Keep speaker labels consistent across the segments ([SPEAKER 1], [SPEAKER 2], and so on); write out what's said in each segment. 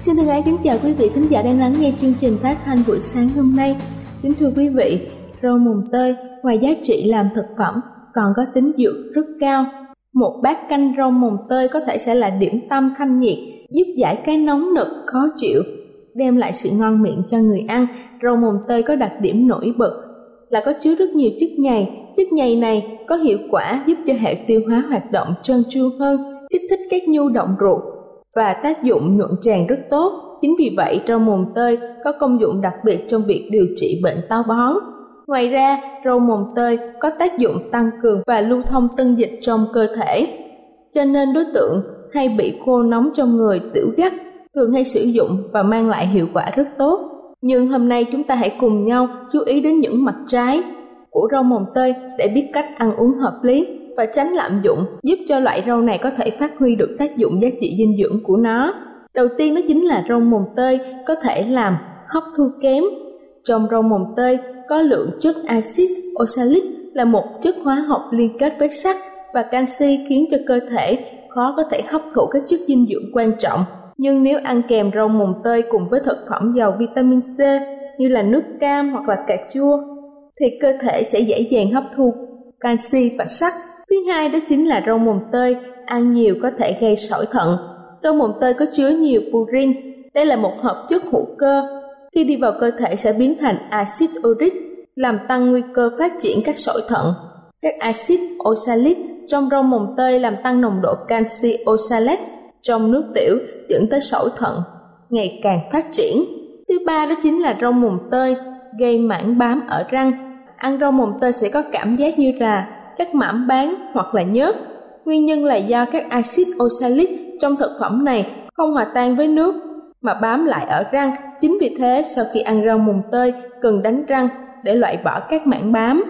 [SPEAKER 1] Xin thân ái kính chào quý vị thính giả đang lắng nghe chương trình phát thanh buổi sáng hôm nay. Kính thưa quý vị, rau mùng tơi ngoài giá trị làm thực phẩm còn có tính dưỡng rất cao. Một bát canh rau mùng tơi có thể sẽ là điểm tâm thanh nhiệt, giúp giải cái nóng nực khó chịu, đem lại sự ngon miệng cho người ăn. Rau mùng tơi có đặc điểm nổi bật là có chứa rất nhiều chất nhầy. Chất nhầy này có hiệu quả giúp cho hệ tiêu hóa hoạt động trơn tru hơn, kích thích các nhu động ruột và tác dụng nhuận tràng rất tốt. Chính vì vậy, rau mồng tơi có công dụng đặc biệt trong việc điều trị bệnh táo bón. Ngoài ra, rau mồng tơi có tác dụng tăng cường và lưu thông tân dịch trong cơ thể. Cho nên đối tượng hay bị khô nóng trong người tiểu gắt thường hay sử dụng và mang lại hiệu quả rất tốt. Nhưng hôm nay chúng ta hãy cùng nhau chú ý đến những mặt trái của rau mồng tơi để biết cách ăn uống hợp lý và tránh lạm dụng, giúp cho loại rau này có thể phát huy được tác dụng giá trị dinh dưỡng của nó. Đầu tiên đó chính là rau mồng tơi có thể làm hấp thu kém. Trong rau mồng tơi có lượng chất axit oxalic là một chất hóa học liên kết với sắt và canxi khiến cho cơ thể khó có thể hấp thụ các chất dinh dưỡng quan trọng. Nhưng nếu ăn kèm rau mồng tơi cùng với thực phẩm giàu vitamin C như là nước cam hoặc là cà chua thì cơ thể sẽ dễ dàng hấp thu canxi và sắt Thứ hai đó chính là rau mồng tơi, ăn nhiều có thể gây sỏi thận. Rau mồng tơi có chứa nhiều purin, đây là một hợp chất hữu cơ. Khi đi vào cơ thể sẽ biến thành axit uric, làm tăng nguy cơ phát triển các sỏi thận. Các axit oxalic trong rau mồng tơi làm tăng nồng độ canxi oxalate trong nước tiểu dẫn tới sỏi thận ngày càng phát triển. Thứ ba đó chính là rau mồng tơi gây mảng bám ở răng. Ăn rau mồng tơi sẽ có cảm giác như là các mảm bán hoặc là nhớt. Nguyên nhân là do các axit oxalic trong thực phẩm này không hòa tan với nước mà bám lại ở răng. Chính vì thế sau khi ăn rau mồng tơi cần đánh răng để loại bỏ các mảng bám.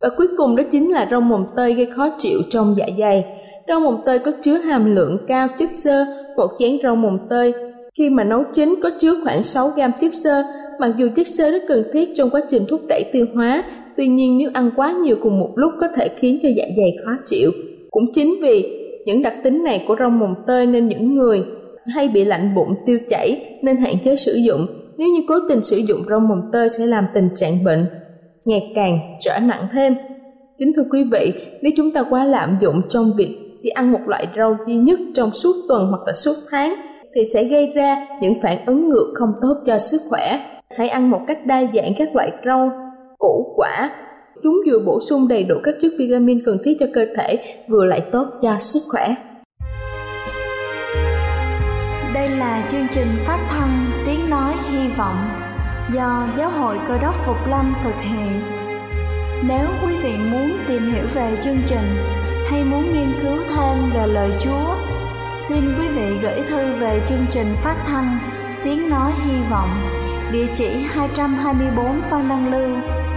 [SPEAKER 1] Và cuối cùng đó chính là rau mồng tơi gây khó chịu trong dạ dày. Rau mồng tơi có chứa hàm lượng cao chất xơ, một chén rau mồng tơi khi mà nấu chín có chứa khoảng 6 gram chất xơ, mặc dù chất xơ rất cần thiết trong quá trình thúc đẩy tiêu hóa Tuy nhiên nếu ăn quá nhiều cùng một lúc có thể khiến cho dạ dày khó chịu. Cũng chính vì những đặc tính này của rau mồng tơi nên những người hay bị lạnh bụng tiêu chảy nên hạn chế sử dụng. Nếu như cố tình sử dụng rau mồng tơi sẽ làm tình trạng bệnh ngày càng trở nặng thêm. Kính thưa quý vị, nếu chúng ta quá lạm dụng trong việc chỉ ăn một loại rau duy nhất trong suốt tuần hoặc là suốt tháng thì sẽ gây ra những phản ứng ngược không tốt cho sức khỏe. Hãy ăn một cách đa dạng các loại rau củ quả. Chúng vừa bổ sung đầy đủ các chất vitamin cần thiết cho cơ thể, vừa lại tốt cho sức khỏe.
[SPEAKER 2] Đây là chương trình phát thanh Tiếng Nói Hy Vọng do Giáo hội Cơ đốc Phục Lâm thực hiện. Nếu quý vị muốn tìm hiểu về chương trình hay muốn nghiên cứu thêm về lời Chúa, xin quý vị gửi thư về chương trình phát thanh Tiếng Nói Hy Vọng địa chỉ 224 Phan Đăng Lưu,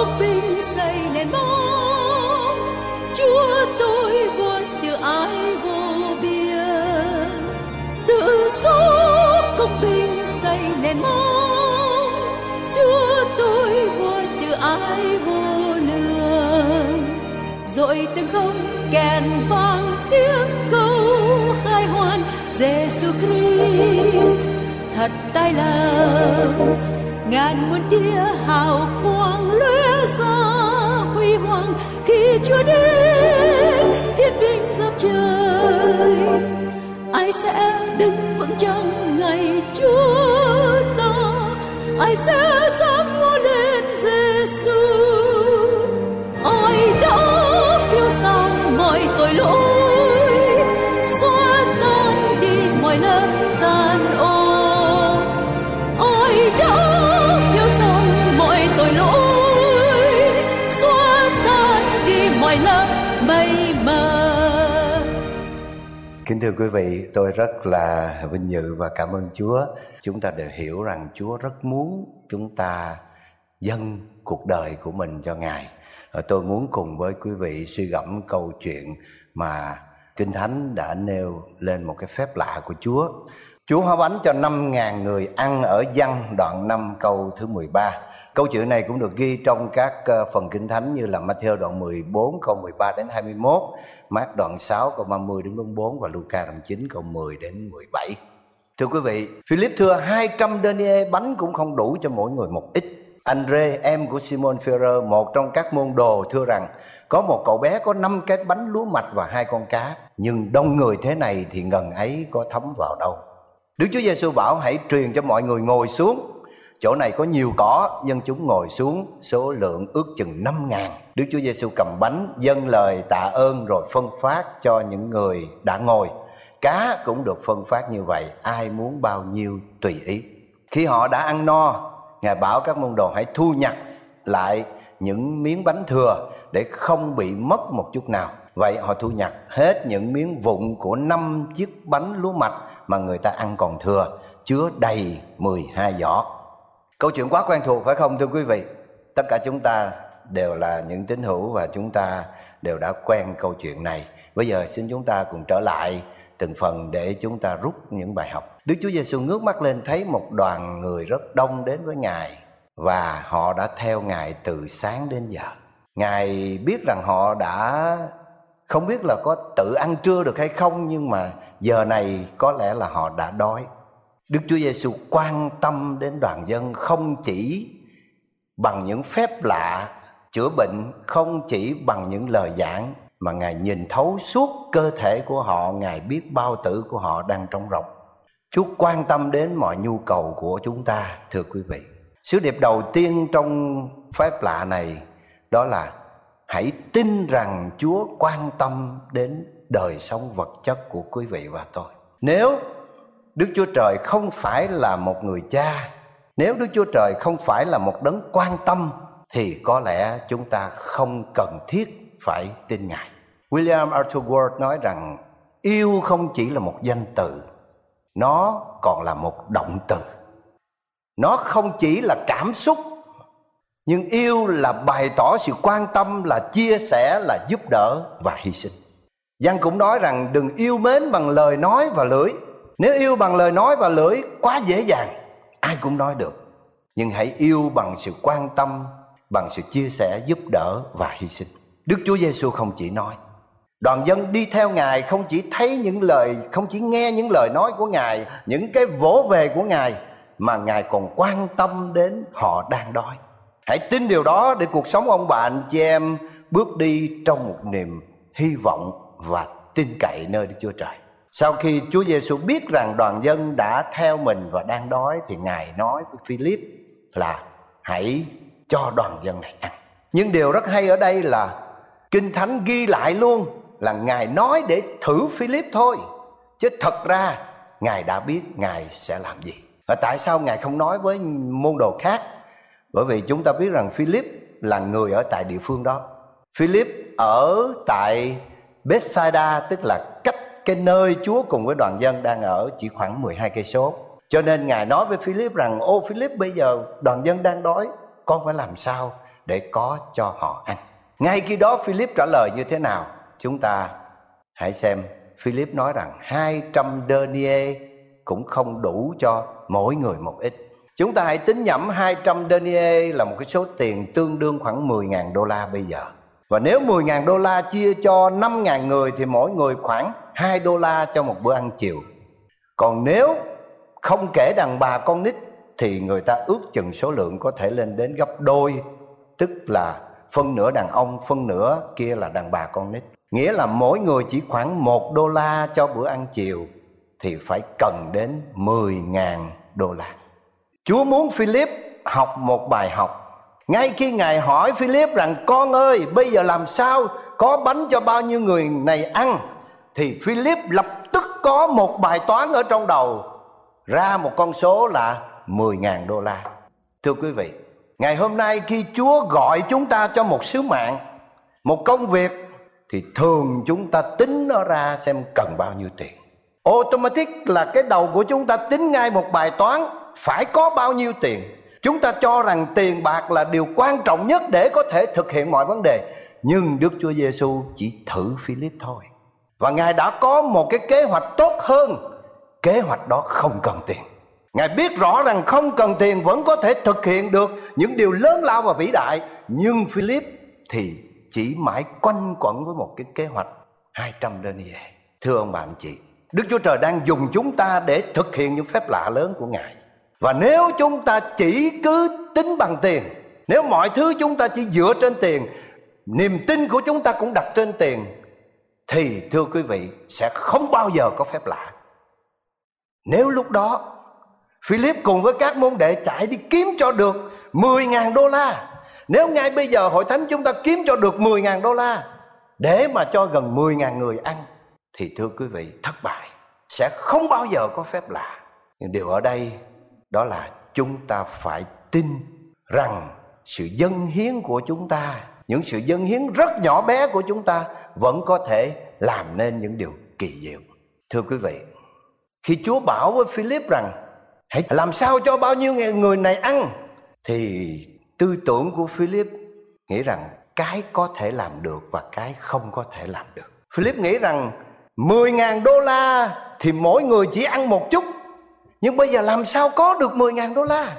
[SPEAKER 3] Phúc binh xây nền móng chúa tôi vốn từ ai vô biên. Tự số công binh xây nền móng chúa tôi vốn từ ai vô lường rồi từng không kèn vang tiếng câu khai hoan. Giêsu Christ, thật tài lòng ngàn muôn tia hào quang lóe ra huy hoàng. Khi Chúa đến hiến vinh dập trời, ai sẽ đứng vững trong ngày Chúa ta? Ai sẽ dám ngó lên Giêsu ai đã mọi tội lỗi.
[SPEAKER 4] Kính thưa quý vị tôi rất là vinh dự và cảm ơn chúa chúng ta đều hiểu rằng chúa rất muốn chúng ta dâng cuộc đời của mình cho ngài tôi muốn cùng với quý vị suy gẫm câu chuyện mà Kinh Thánh đã nêu lên một cái phép lạ của Chúa. Chúa hóa bánh cho 5.000 người ăn ở dân đoạn 5 câu thứ 13. Câu chuyện này cũng được ghi trong các ờ, phần Kinh Thánh như là Matthew đoạn 14 câu 13 đến 21, Mát đoạn 6 câu 30 đến 44 và Luca đoạn 9 câu 10 đến 17. Thưa quý vị, Philip thưa 200 denier bánh cũng không đủ cho mỗi người một ít. Andre em của Simon Ferrer một trong các môn đồ thưa rằng có một cậu bé có năm cái bánh lúa mạch và hai con cá. Nhưng đông người thế này thì ngần ấy có thấm vào đâu. Đức Chúa Giêsu bảo hãy truyền cho mọi người ngồi xuống chỗ này có nhiều cỏ dân chúng ngồi xuống số lượng ước chừng năm ngàn. Đức Chúa Giêsu cầm bánh, dâng lời tạ ơn rồi phân phát cho những người đã ngồi. Cá cũng được phân phát như vậy, ai muốn bao nhiêu tùy ý. Khi họ đã ăn no, ngài bảo các môn đồ hãy thu nhặt lại những miếng bánh thừa để không bị mất một chút nào. Vậy họ thu nhặt hết những miếng vụn của năm chiếc bánh lúa mạch mà người ta ăn còn thừa, chứa đầy 12 giỏ câu chuyện quá quen thuộc phải không, thưa quý vị tất cả chúng ta đều là những tín hữu và chúng ta đều đã quen câu chuyện này bây giờ xin chúng ta cùng trở lại từng phần để chúng ta rút những bài học. Đức Chúa Giêsu ngước mắt lên thấy một đoàn người rất đông đến với Ngài và họ đã theo Ngài từ sáng đến giờ. Ngài biết rằng họ đã, không biết là có tự ăn trưa được hay không, nhưng mà giờ này có lẽ là họ đã đói. Đức Chúa Giêsu quan tâm đến đoàn dân không chỉ bằng những phép lạ chữa bệnh, không chỉ bằng những lời giảng mà ngài nhìn thấu suốt cơ thể của họ ngài biết bao tử của họ đang trong rộng. chúa quan tâm đến mọi nhu cầu của chúng ta thưa quý vị sứ điệp đầu tiên trong phép lạ này đó là hãy tin rằng chúa quan tâm đến đời sống vật chất của quý vị và tôi nếu đức chúa trời không phải là một người cha nếu đức chúa trời không phải là một đấng quan tâm thì có lẽ chúng ta không cần thiết phải tin Ngài. William Arthur Ward nói rằng yêu không chỉ là một danh từ, nó còn là một động từ. Nó không chỉ là cảm xúc nhưng yêu là bày tỏ sự quan tâm là chia sẻ là giúp đỡ và hy sinh Giăng cũng nói rằng đừng yêu mến bằng lời nói và lưỡi nếu yêu bằng lời nói và lưỡi quá dễ dàng, Ai cũng nói được. Nhưng hãy yêu bằng sự quan tâm, Bằng sự chia sẻ, giúp đỡ và hy sinh. Đức Chúa Giêsu không chỉ nói. Đoàn dân đi theo Ngài không chỉ thấy những lời, Không chỉ nghe những lời nói của Ngài, Những cái vỗ về của Ngài, Mà Ngài còn quan tâm đến họ đang đói. Hãy tin điều đó để cuộc sống ông bà anh chị em, Bước đi trong một niềm hy vọng và tin cậy nơi Đức Chúa Trời. Sau khi Chúa Giêsu biết rằng đoàn dân đã theo mình và đang đói, thì Ngài nói với Philip là, hãy cho đoàn dân này ăn. Nhưng điều rất hay ở đây là Kinh Thánh ghi lại luôn là Ngài nói để thử Philip thôi. Chứ thật ra, Ngài đã biết Ngài sẽ làm gì. Và tại sao Ngài không nói với môn đồ khác? Bởi vì chúng ta biết rằng Philip là người ở tại địa phương đó. Philip ở tại Bethsaida, tức là cái nơi Chúa cùng với đoàn dân đang ở chỉ khoảng 12 cây số. Cho nên Ngài nói với Philip rằng: "Ô Philip, bây giờ đoàn dân đang đói, con phải làm sao để có cho họ ăn?" Ngay khi đó Philip trả lời như thế nào? Chúng ta hãy xem. Philip nói rằng 200 denier cũng không đủ cho mỗi người một ít. Chúng ta hãy tính nhẩm 200 denier là một cái số tiền tương đương khoảng 10.000 đô la bây giờ. Và nếu 10.000 đô la chia cho 5.000 người thì mỗi người khoảng 2 đô la cho một bữa ăn chiều. Còn nếu không kể đàn bà con nít thì người ta ước chừng số lượng có thể lên đến gấp đôi, tức là phân nửa đàn ông, phân nửa kia là đàn bà con nít. Nghĩa là mỗi người chỉ khoảng 1 đô la cho bữa ăn chiều thì phải cần đến 10.000 đô la. Chúa muốn Philip học một bài học ngay khi Ngài hỏi Philip rằng, Con ơi, bây giờ làm sao? Có bánh cho bao nhiêu người này ăn? Thì Philip lập tức có một bài toán ở trong đầu. Ra một con số là 10.000 đô la. Thưa quý vị, Ngày hôm nay khi Chúa gọi chúng ta cho một sứ mạng, Một công việc, Thì thường chúng ta tính nó ra xem cần bao nhiêu tiền. Automatic là cái đầu của chúng ta tính ngay một bài toán Phải có bao nhiêu tiền. Chúng ta cho rằng tiền bạc là điều quan trọng nhất để có thể thực hiện mọi vấn đề. Nhưng Đức Chúa Giêsu chỉ thử Philip thôi. Và Ngài đã có một cái kế hoạch tốt hơn. Kế hoạch đó không cần tiền. Ngài biết rõ rằng không cần tiền vẫn có thể thực hiện được những điều lớn lao và vĩ đại. Nhưng Philip thì chỉ mãi quanh quẩn với một cái kế hoạch 200 denier. Thưa ông bạn chị, Đức Chúa Trời đang dùng chúng ta để thực hiện những phép lạ lớn của Ngài. Và nếu chúng ta chỉ cứ tính bằng tiền, Nếu mọi thứ chúng ta chỉ dựa trên tiền, Niềm tin của chúng ta cũng đặt trên tiền, Thì, thưa quý vị, sẽ không bao giờ có phép lạ. Nếu lúc đó, Philip cùng với các môn đệ chạy đi kiếm cho được 10.000 đô la, Nếu ngay bây giờ hội thánh chúng ta kiếm cho được 10.000 đô la Để mà cho gần 10.000 người ăn, Thì, thưa quý vị, thất bại, Sẽ không bao giờ có phép lạ. Nhưng điều ở đây đó là chúng ta phải tin rằng sự dân hiến của chúng ta, những sự dân hiến rất nhỏ bé của chúng ta vẫn có thể làm nên những điều kỳ diệu. Thưa quý vị, khi chúa bảo với philip rằng, hãy làm sao cho bao nhiêu người này ăn? thì tư tưởng của philip nghĩ rằng cái có thể làm được và cái không có thể làm được. Philip nghĩ rằng 10.000 đô la thì mỗi người chỉ ăn một chút nhưng bây giờ làm sao có được 10.000 đô la?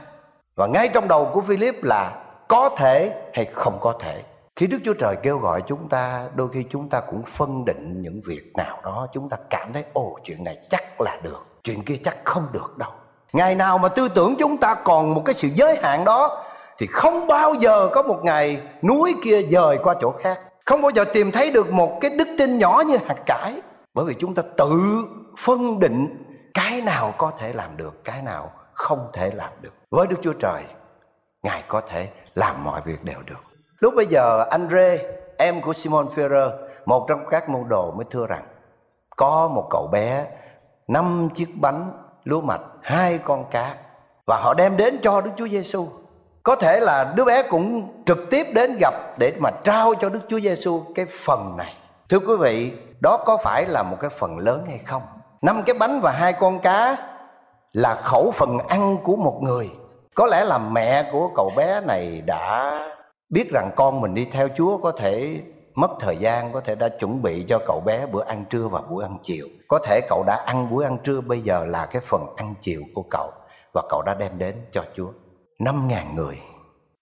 [SPEAKER 4] Và ngay trong đầu của Philip là Có thể hay không có thể. Khi Đức Chúa Trời kêu gọi chúng ta, Đôi khi chúng ta cũng phân định những việc nào đó, Chúng ta cảm thấy, Ồ, chuyện này chắc là được, Chuyện kia chắc không được đâu. Ngày nào mà tư tưởng chúng ta còn một cái sự giới hạn đó, Thì không bao giờ có một ngày núi kia dời qua chỗ khác. Không bao giờ tìm thấy được một cái đức tin nhỏ như hạt cải. Bởi vì chúng ta tự phân định cái nào có thể làm được, cái nào không thể làm được. Với đức chúa trời, ngài có thể làm mọi việc đều được. Lúc bây giờ, andre, em của simon ferrer một trong các môn đồ mới thưa rằng, có một cậu bé, năm chiếc bánh lúa mạch, hai con cá, và họ đem đến cho đức chúa giêsu có thể là đứa bé cũng trực tiếp đến gặp để mà trao cho đức chúa giêsu cái phần này. Thưa quý vị, đó có phải là một cái phần lớn hay không? Năm cái bánh và hai con cá là khẩu phần ăn của một người. Có lẽ là mẹ của cậu bé này đã biết rằng con mình đi theo chúa có thể mất thời gian, có thể đã chuẩn bị cho cậu bé bữa ăn trưa và bữa ăn chiều. Có thể cậu đã ăn bữa ăn trưa, bây giờ là cái phần ăn chiều của cậu và cậu đã đem đến cho chúa. Năm ngàn người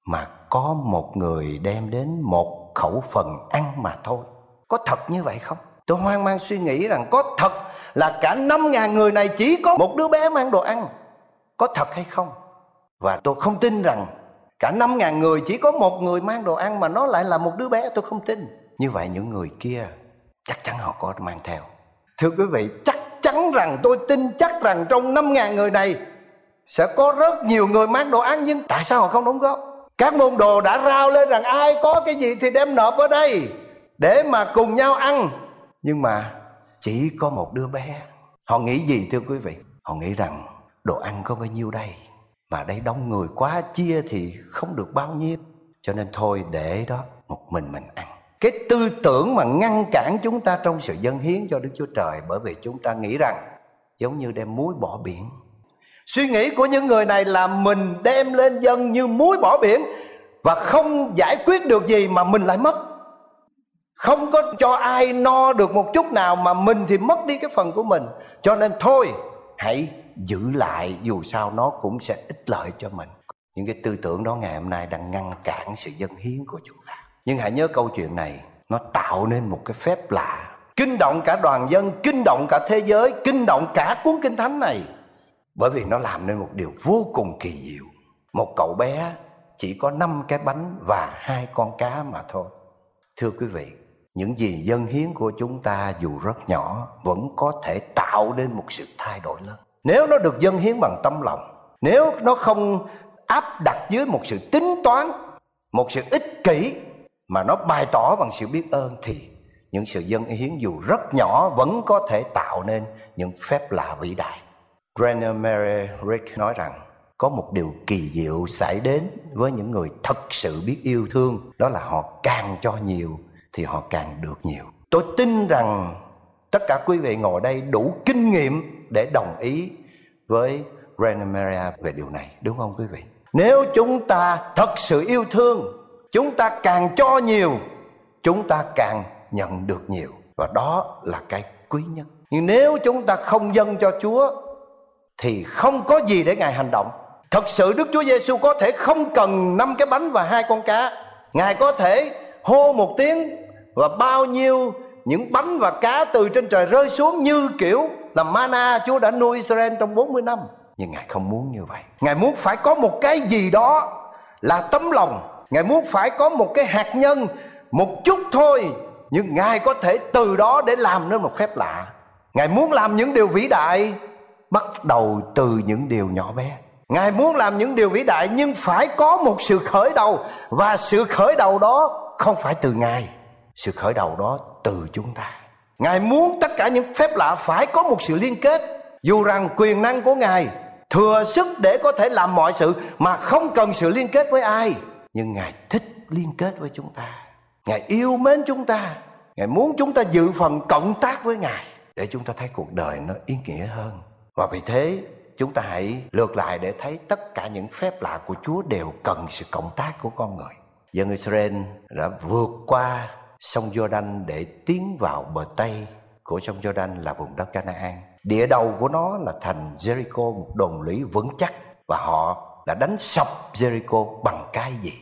[SPEAKER 4] mà có một người đem đến một khẩu phần ăn mà thôi. Có thật như vậy không? Tôi hoang mang suy nghĩ rằng có thật là cả năm ngàn người này chỉ có một đứa bé mang đồ ăn. Có thật hay không? Và tôi không tin rằng cả năm ngàn người chỉ có một người mang đồ ăn mà nó lại là một đứa bé, tôi không tin. Như vậy những người kia chắc chắn họ có mang theo. Thưa quý vị, chắc chắn rằng, tôi tin chắc rằng trong năm ngàn người này sẽ có rất nhiều người mang đồ ăn, nhưng tại sao họ không đóng góp? Các môn đồ đã rao lên rằng ai có cái gì thì đem nộp ở đây để mà cùng nhau ăn nhưng mà chỉ có một đứa bé. Họ nghĩ gì, thưa quý vị? Họ nghĩ rằng đồ ăn có bao nhiêu đây? Mà đây đông người quá chia thì không được bao nhiêu. Cho nên thôi để đó, một mình mình ăn. Cái tư tưởng mà ngăn cản chúng ta trong sự dân hiến cho Đức Chúa Trời, bởi vì chúng ta nghĩ rằng giống như đem muối bỏ biển. Suy nghĩ của những người này là mình đem lên dân như muối bỏ biển và không giải quyết được gì mà mình lại mất. Không có cho ai no được một chút nào mà mình thì mất đi cái phần của mình. Cho nên thôi, hãy giữ lại dù sao nó cũng sẽ ích lợi cho mình. Những cái tư tưởng đó ngày hôm nay đang ngăn cản sự dân hiến của chúng ta. Nhưng hãy nhớ câu chuyện này nó tạo nên một cái phép lạ. Kinh động cả đoàn dân kinh động cả thế giới kinh động cả cuốn kinh thánh này. Bởi vì nó làm nên một điều vô cùng kỳ diệu. Một cậu bé chỉ có năm cái bánh và hai con cá mà thôi. Thưa quý vị những gì dân hiến của chúng ta dù rất nhỏ, vẫn có thể tạo nên một sự thay đổi lớn nếu nó được dân hiến bằng tâm lòng, nếu nó không áp đặt dưới một sự tính toán, một sự ích kỷ, mà nó bày tỏ bằng sự biết ơn, thì những sự dân hiến dù rất nhỏ vẫn có thể tạo nên những phép lạ vĩ đại. Rainer Mary Rick nói rằng, có một điều kỳ diệu xảy đến với những người thật sự biết yêu thương, đó là họ càng cho nhiều thì họ càng được nhiều. Tôi tin rằng tất cả quý vị ngồi đây đủ kinh nghiệm để đồng ý với Rainer Maria về điều này, đúng không quý vị? Nếu chúng ta thật sự yêu thương, chúng ta càng cho nhiều, chúng ta càng nhận được nhiều và đó là cái quý nhất nhưng nếu chúng ta không dâng cho chúa, thì không có gì để ngài hành động thật sự đức chúa giêsu có thể không cần năm cái bánh và hai con cá ngài có thể hô một tiếng và bao nhiêu những bánh và cá từ trên trời rơi xuống như kiểu là mana Chúa đã nuôi Israel trong 40 năm. Nhưng Ngài không muốn như vậy. Ngài muốn phải có một cái gì đó là tấm lòng ngài muốn phải có một cái hạt nhân, một chút thôi, nhưng ngài có thể từ đó để làm nên một phép lạ ngài muốn làm những điều vĩ đại, bắt đầu từ những điều nhỏ bé ngài muốn làm những điều vĩ đại, nhưng phải có một sự khởi đầu, và sự khởi đầu đó không phải từ ngài sự khởi đầu đó từ chúng ta. Ngài muốn tất cả những phép lạ phải có một sự liên kết. Dù rằng quyền năng của ngài thừa sức để có thể làm mọi sự mà không cần sự liên kết với ai, nhưng ngài thích liên kết với chúng ta. Ngài yêu mến chúng ta. Ngài muốn chúng ta dự phần cộng tác với ngài để chúng ta thấy cuộc đời nó ý nghĩa hơn. Và vì thế, chúng ta hãy lược lại để thấy tất cả những phép lạ của Chúa đều cần sự cộng tác của con người. Dân Israel đã vượt qua sông Jordan để tiến vào bờ Tây của sông Jordan là vùng đất Canaan. Địa đầu của nó là thành Jericho, một đồn lũy vững chắc và họ đã đánh sập Jericho bằng cái gì?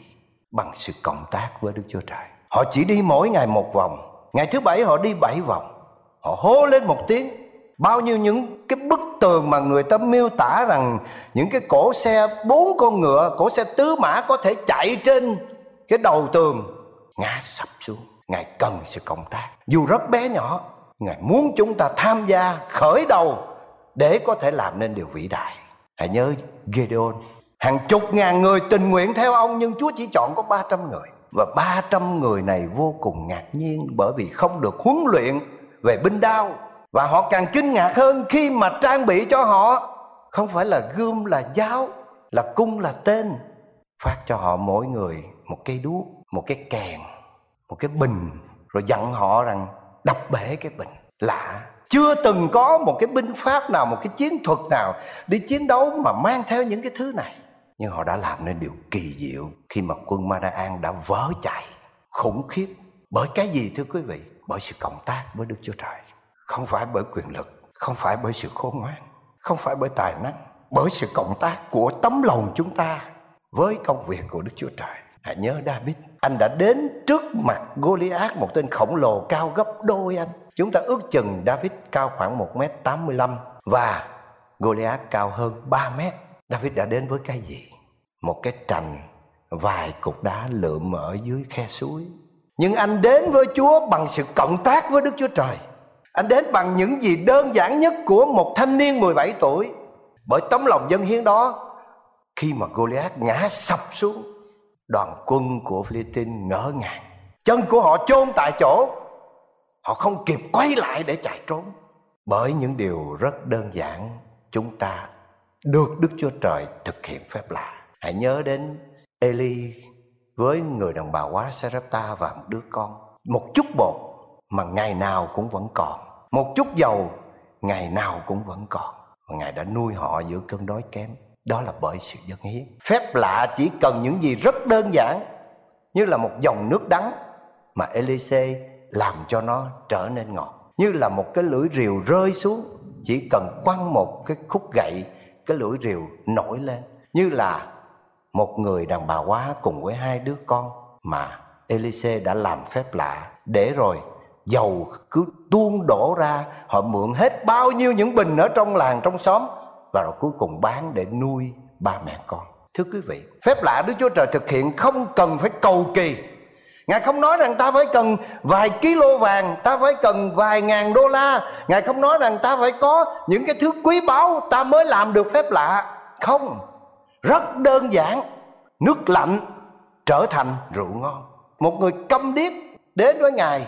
[SPEAKER 4] Bằng sự cộng tác với Đức Chúa Trời. Họ chỉ đi mỗi ngày một vòng. Ngày thứ bảy họ đi bảy vòng. Họ hô lên một tiếng. Bao nhiêu những cái bức tường mà người ta miêu tả rằng những cái cổ xe bốn con ngựa, cổ xe tứ mã có thể chạy trên cái đầu tường ngã sập xuống. Ngài cần sự cộng tác. Dù rất bé nhỏ, Ngài muốn chúng ta tham gia khởi đầu để có thể làm nên điều vĩ đại. Hãy nhớ Gideon Hàng chục ngàn người tình nguyện theo ông nhưng Chúa chỉ chọn có 300 người. Và 300 người này vô cùng ngạc nhiên bởi vì không được huấn luyện về binh đao. Và họ càng kinh ngạc hơn khi mà trang bị cho họ không phải là gươm là giáo, là cung là tên. Phát cho họ mỗi người một cây đuốc, một cái kèn, một cái bình. Rồi dặn họ rằng, đập bể cái bình. Lạ. Chưa từng có một cái binh pháp nào, một cái chiến thuật nào đi chiến đấu mà mang theo những cái thứ này. Nhưng họ đã làm nên điều kỳ diệu khi mà quân Madaan đã vỡ chạy. Khủng khiếp. Bởi cái gì, thưa quý vị? Bởi sự cộng tác với Đức Chúa Trời. Không phải bởi quyền lực, không phải bởi sự khôn ngoan, không phải bởi tài năng, bởi sự cộng tác của tấm lòng chúng ta với công việc của Đức Chúa Trời. Hãy nhớ David anh đã đến trước mặt Goliath, một tên khổng lồ cao gấp đôi anh. Chúng ta ước chừng David cao khoảng 1m85 và Goliath cao hơn 3 mét. David đã đến với cái gì? Một cái trành, vài cục đá lượm ở dưới khe suối. Nhưng anh đến với Chúa bằng sự cộng tác với Đức Chúa Trời. Anh đến bằng những gì đơn giản nhất của một thanh niên 17 tuổi. Bởi tấm lòng dân hiến đó, khi mà Goliath ngã sập xuống đoàn quân của Philippines ngỡ ngàng. Chân của họ chôn tại chỗ. Họ không kịp quay lại để chạy trốn. Bởi những điều rất đơn giản, chúng ta được Đức Chúa Trời thực hiện phép lạ. Hãy nhớ đến Eli với người đàn bà quá Sarepta và một đứa con. Một chút bột mà ngày nào cũng vẫn còn. Một chút dầu, ngày nào cũng vẫn còn. Và ngài đã nuôi họ giữa cơn đói kém đó là bởi sự dân hiến. Phép lạ chỉ cần những gì rất đơn giản, như là một dòng nước đắng mà Elise làm cho nó trở nên ngọt. Như là một cái lưỡi rìu rơi xuống, chỉ cần quăng một cái khúc gậy, cái lưỡi rìu nổi lên. Như là một người đàn bà quá cùng với hai đứa con mà Elise đã làm phép lạ. Để rồi, dầu cứ tuôn đổ ra, họ mượn hết bao nhiêu những bình ở trong làng, trong xóm và rồi cuối cùng bán để nuôi ba mẹ con. Thưa quý vị, phép lạ đức chúa trời thực hiện không cần phải cầu kỳ. Ngài không nói rằng ta phải cần vài kilo vàng, ta phải cần vài ngàn đô la. Ngài không nói rằng ta phải có những cái thứ quý báu ta mới làm được phép lạ. Không. Rất đơn giản. Nước lạnh trở thành rượu ngon. Một người câm điếc đến với ngài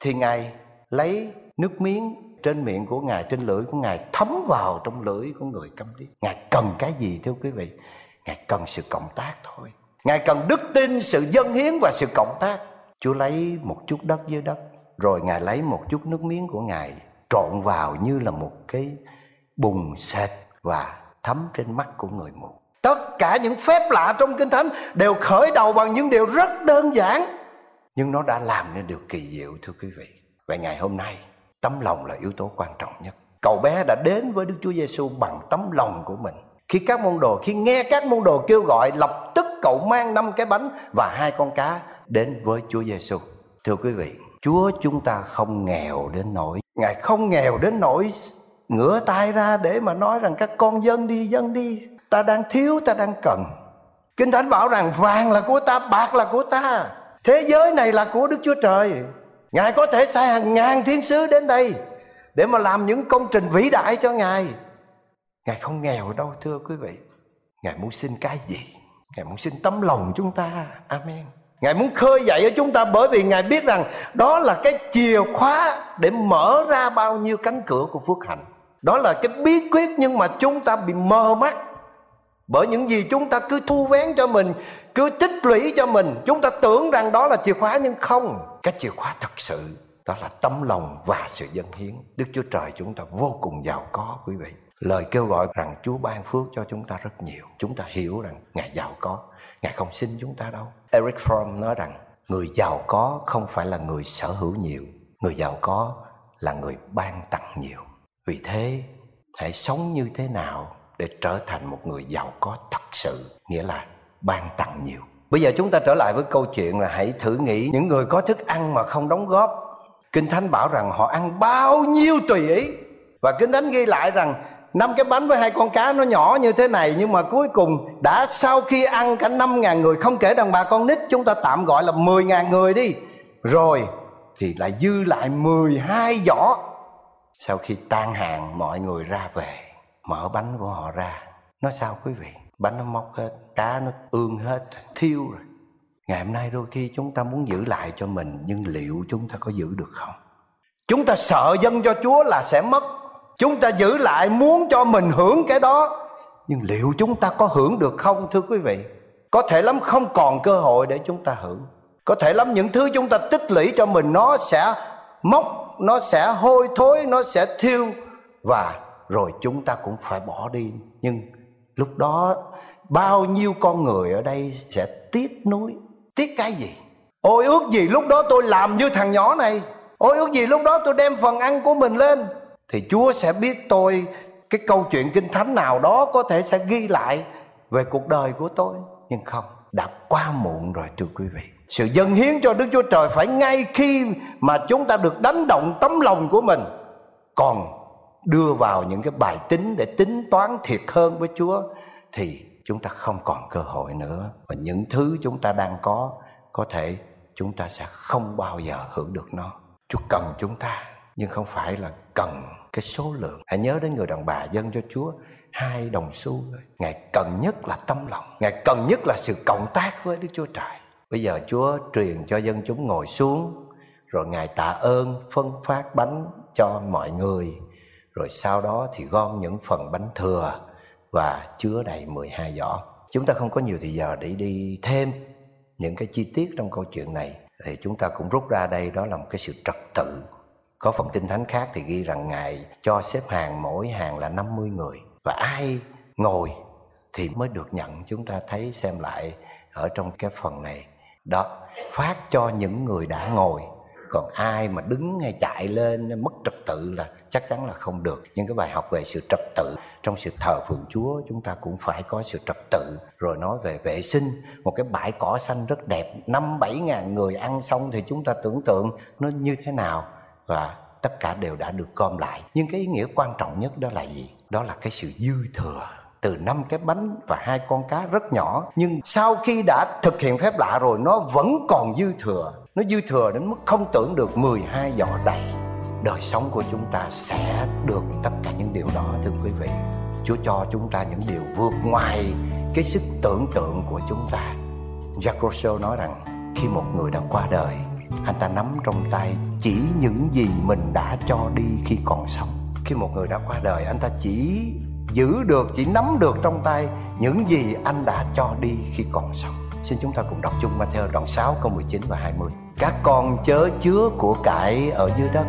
[SPEAKER 4] thì ngài lấy nước miếng trên miệng của ngài, trên lưỡi của ngài, thấm vào trong lưỡi của người câm điếc. Ngài cần cái gì, thưa quý vị? Ngài cần sự cộng tác thôi. Ngài cần đức tin, sự dân hiến và sự cộng tác. Chúa lấy một chút đất dưới đất, rồi ngài lấy một chút nước miếng của ngài trộn vào như là một cái bùn sệt và thấm trên mắt của người mù. Tất cả những phép lạ trong kinh thánh đều khởi đầu bằng những điều rất đơn giản, nhưng nó đã làm nên điều kỳ diệu, thưa quý vị. Vậy ngày hôm nay tấm lòng là yếu tố quan trọng nhất. Cậu bé đã đến với đức chúa giêsu bằng tấm lòng của mình. Khi các môn đồ, khi nghe các môn đồ kêu gọi, lập tức cậu mang năm cái bánh và hai con cá đến với chúa giêsu thưa quý vị, chúa chúng ta không nghèo đến nỗi, ngài không nghèo đến nỗi ngửa tay ra để mà nói rằng các con dân đi dân đi, ta đang thiếu, ta đang cần. Kinh thánh bảo rằng vàng là của ta, bạc là của ta. Thế giới này là của đức chúa trời ngài có thể sai hàng ngàn thiên sứ đến đây để mà làm những công trình vĩ đại cho ngài. Ngài không nghèo đâu, thưa quý vị. Ngài muốn xin cái gì? Ngài muốn xin tấm lòng chúng ta. Amen. Ngài muốn khơi dậy ở chúng ta bởi vì ngài biết rằng đó là cái chìa khóa để mở ra bao nhiêu cánh cửa của phước hạnh. Đó là cái bí quyết nhưng mà chúng ta bị mờ mắt bởi những gì chúng ta cứ thu vén cho mình, cứ tích lũy cho mình, chúng ta tưởng rằng đó là chìa khóa, nhưng không. Cái chìa khóa thật sự, đó là tấm lòng và sự dân hiến. Đức chúa trời chúng ta vô cùng giàu có, quý vị. Lời kêu gọi rằng chúa ban phước cho chúng ta rất nhiều. Chúng ta hiểu rằng ngài giàu có, ngài không xin chúng ta đâu. Eric fromm nói rằng, người giàu có không phải là người sở hữu nhiều, người giàu có là người ban tặng nhiều. Vì thế, hãy sống như thế nào để trở thành một người giàu có thật sự, nghĩa là ban tặng nhiều. Bây giờ chúng ta trở lại với câu chuyện là hãy thử nghĩ, những người có thức ăn mà không đóng góp, kinh thánh bảo rằng họ ăn bao nhiêu tùy ý. Và kinh thánh ghi lại rằng năm cái bánh với hai con cá nó nhỏ như thế này, nhưng mà cuối cùng đã sau khi ăn cả năm ngàn người, không kể đàn bà con nít, chúng ta tạm gọi là mười ngàn người đi. Rồi thì lại dư lại mười hai giỏ sau khi tan hàng, mọi người ra về mở bánh của họ ra. Nó sao quý vị? Bánh nó móc hết cá nó ương hết thiêu rồi. Ngày hôm nay đôi khi chúng ta muốn giữ lại cho mình nhưng liệu chúng ta có giữ được không? Chúng ta sợ dân cho chúa là sẽ mất. Chúng ta giữ lại muốn cho mình hưởng cái đó. Nhưng liệu chúng ta có hưởng được không thưa quý vị? Có thể lắm không còn cơ hội để chúng ta hưởng. Có thể lắm những thứ chúng ta tích lũy cho mình nó sẽ mốc, nó sẽ hôi thối nó sẽ thiêu. Và rồi chúng ta cũng phải bỏ đi. Nhưng lúc đó, bao nhiêu con người ở đây sẽ tiếc nuối. Tiếc cái gì? Ôi ước gì lúc đó tôi làm như thằng nhỏ này. Ôi ước gì lúc đó tôi đem phần ăn của mình lên. Thì chúa sẽ biết tôi, cái câu chuyện kinh thánh nào đó có thể sẽ ghi lại về cuộc đời của tôi. Nhưng không, đã quá muộn rồi thưa quý vị. Sự dâng hiến cho đức chúa trời phải ngay khi mà chúng ta được đánh động tấm lòng của mình. Còn đưa vào những cái bài tính để tính toán thiệt hơn với chúa, thì chúng ta không còn cơ hội nữa. Và những thứ chúng ta đang có có thể chúng ta sẽ không bao giờ hưởng được nó. Chúa cần chúng ta, nhưng không phải là cần cái số lượng. Hãy nhớ đến người đàn bà dâng cho chúa hai đồng xu thôi. Ngài cần nhất là tâm lòng. Ngài cần nhất là sự cộng tác với đức chúa trời. Bây giờ chúa truyền cho dân chúng ngồi xuống, rồi ngài tạ ơn, phân phát bánh cho mọi người rồi sau đó thì gom những phần bánh thừa và chứa đầy 12 giỏ. Chúng ta không có nhiều thời giờ để đi thêm những cái chi tiết trong câu chuyện này. Thì chúng ta cũng rút ra đây, đó là một cái sự trật tự. Có phần tinh thánh khác thì ghi rằng Ngài cho xếp hàng mỗi hàng là 50 người. Và ai ngồi thì mới được nhận? Chúng ta thấy xem lại ở trong cái phần này. Đó, phát cho những người đã ngồi còn ai mà đứng hay chạy lên mất trật tự là chắc chắn là không được. Nhưng cái bài học về sự trật tự, trong sự thờ phượng chúa, chúng ta cũng phải có sự trật tự. Rồi nói về vệ sinh, một cái bãi cỏ xanh rất đẹp, năm bảy ngàn người ăn xong thì chúng ta tưởng tượng nó như thế nào và tất cả đều đã được gom lại. Nhưng cái ý nghĩa quan trọng nhất đó là gì? Đó là cái sự dư thừa từ năm cái bánh và hai con cá rất nhỏ. Nhưng sau khi đã thực hiện phép lạ rồi, nó vẫn còn dư thừa. Nó dư thừa đến mức không tưởng được 12 giỏ đầy. Đời sống của chúng ta sẽ được tất cả những điều đó, thưa quý vị. Chúa cho chúng ta những điều vượt ngoài cái sức tưởng tượng của chúng ta. Jack Rousseau nói rằng, khi một người đã qua đời, anh ta nắm trong tay chỉ những gì mình đã cho đi khi còn sống. Khi một người đã qua đời, anh ta chỉ giữ được, chỉ nắm được trong tay những gì anh đã cho đi khi còn sống. Xin chúng ta cùng đọc chung Matthew đoạn 6 câu 19 và 20 Các con chớ chứa của cải ở dưới đất,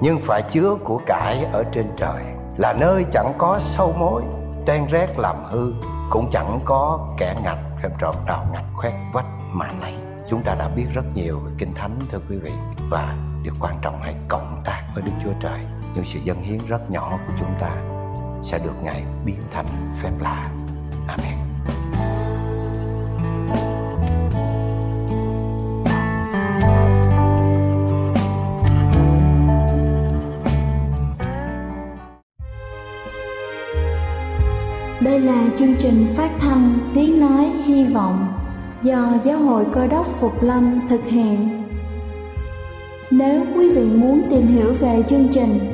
[SPEAKER 4] Nhưng phải chứa của cải ở trên trời. Là nơi chẳng có sâu mối Ten rét làm hư, Cũng chẳng có kẻ ngạch Em trộm đào ngạch khoét vách mà lấy Chúng ta đã biết rất nhiều về Kinh Thánh, thưa quý vị, Và điều quan trọng hãy cộng tác với Đức Chúa Trời. Nhưng sự dân hiến rất nhỏ của chúng ta sẽ được Ngài biến thành phép lạ Amen
[SPEAKER 2] Đây là chương trình phát thanh Tiếng Nói Hy Vọng do Giáo hội Cơ đốc Phục Lâm thực hiện. Nếu quý vị muốn tìm hiểu về chương trình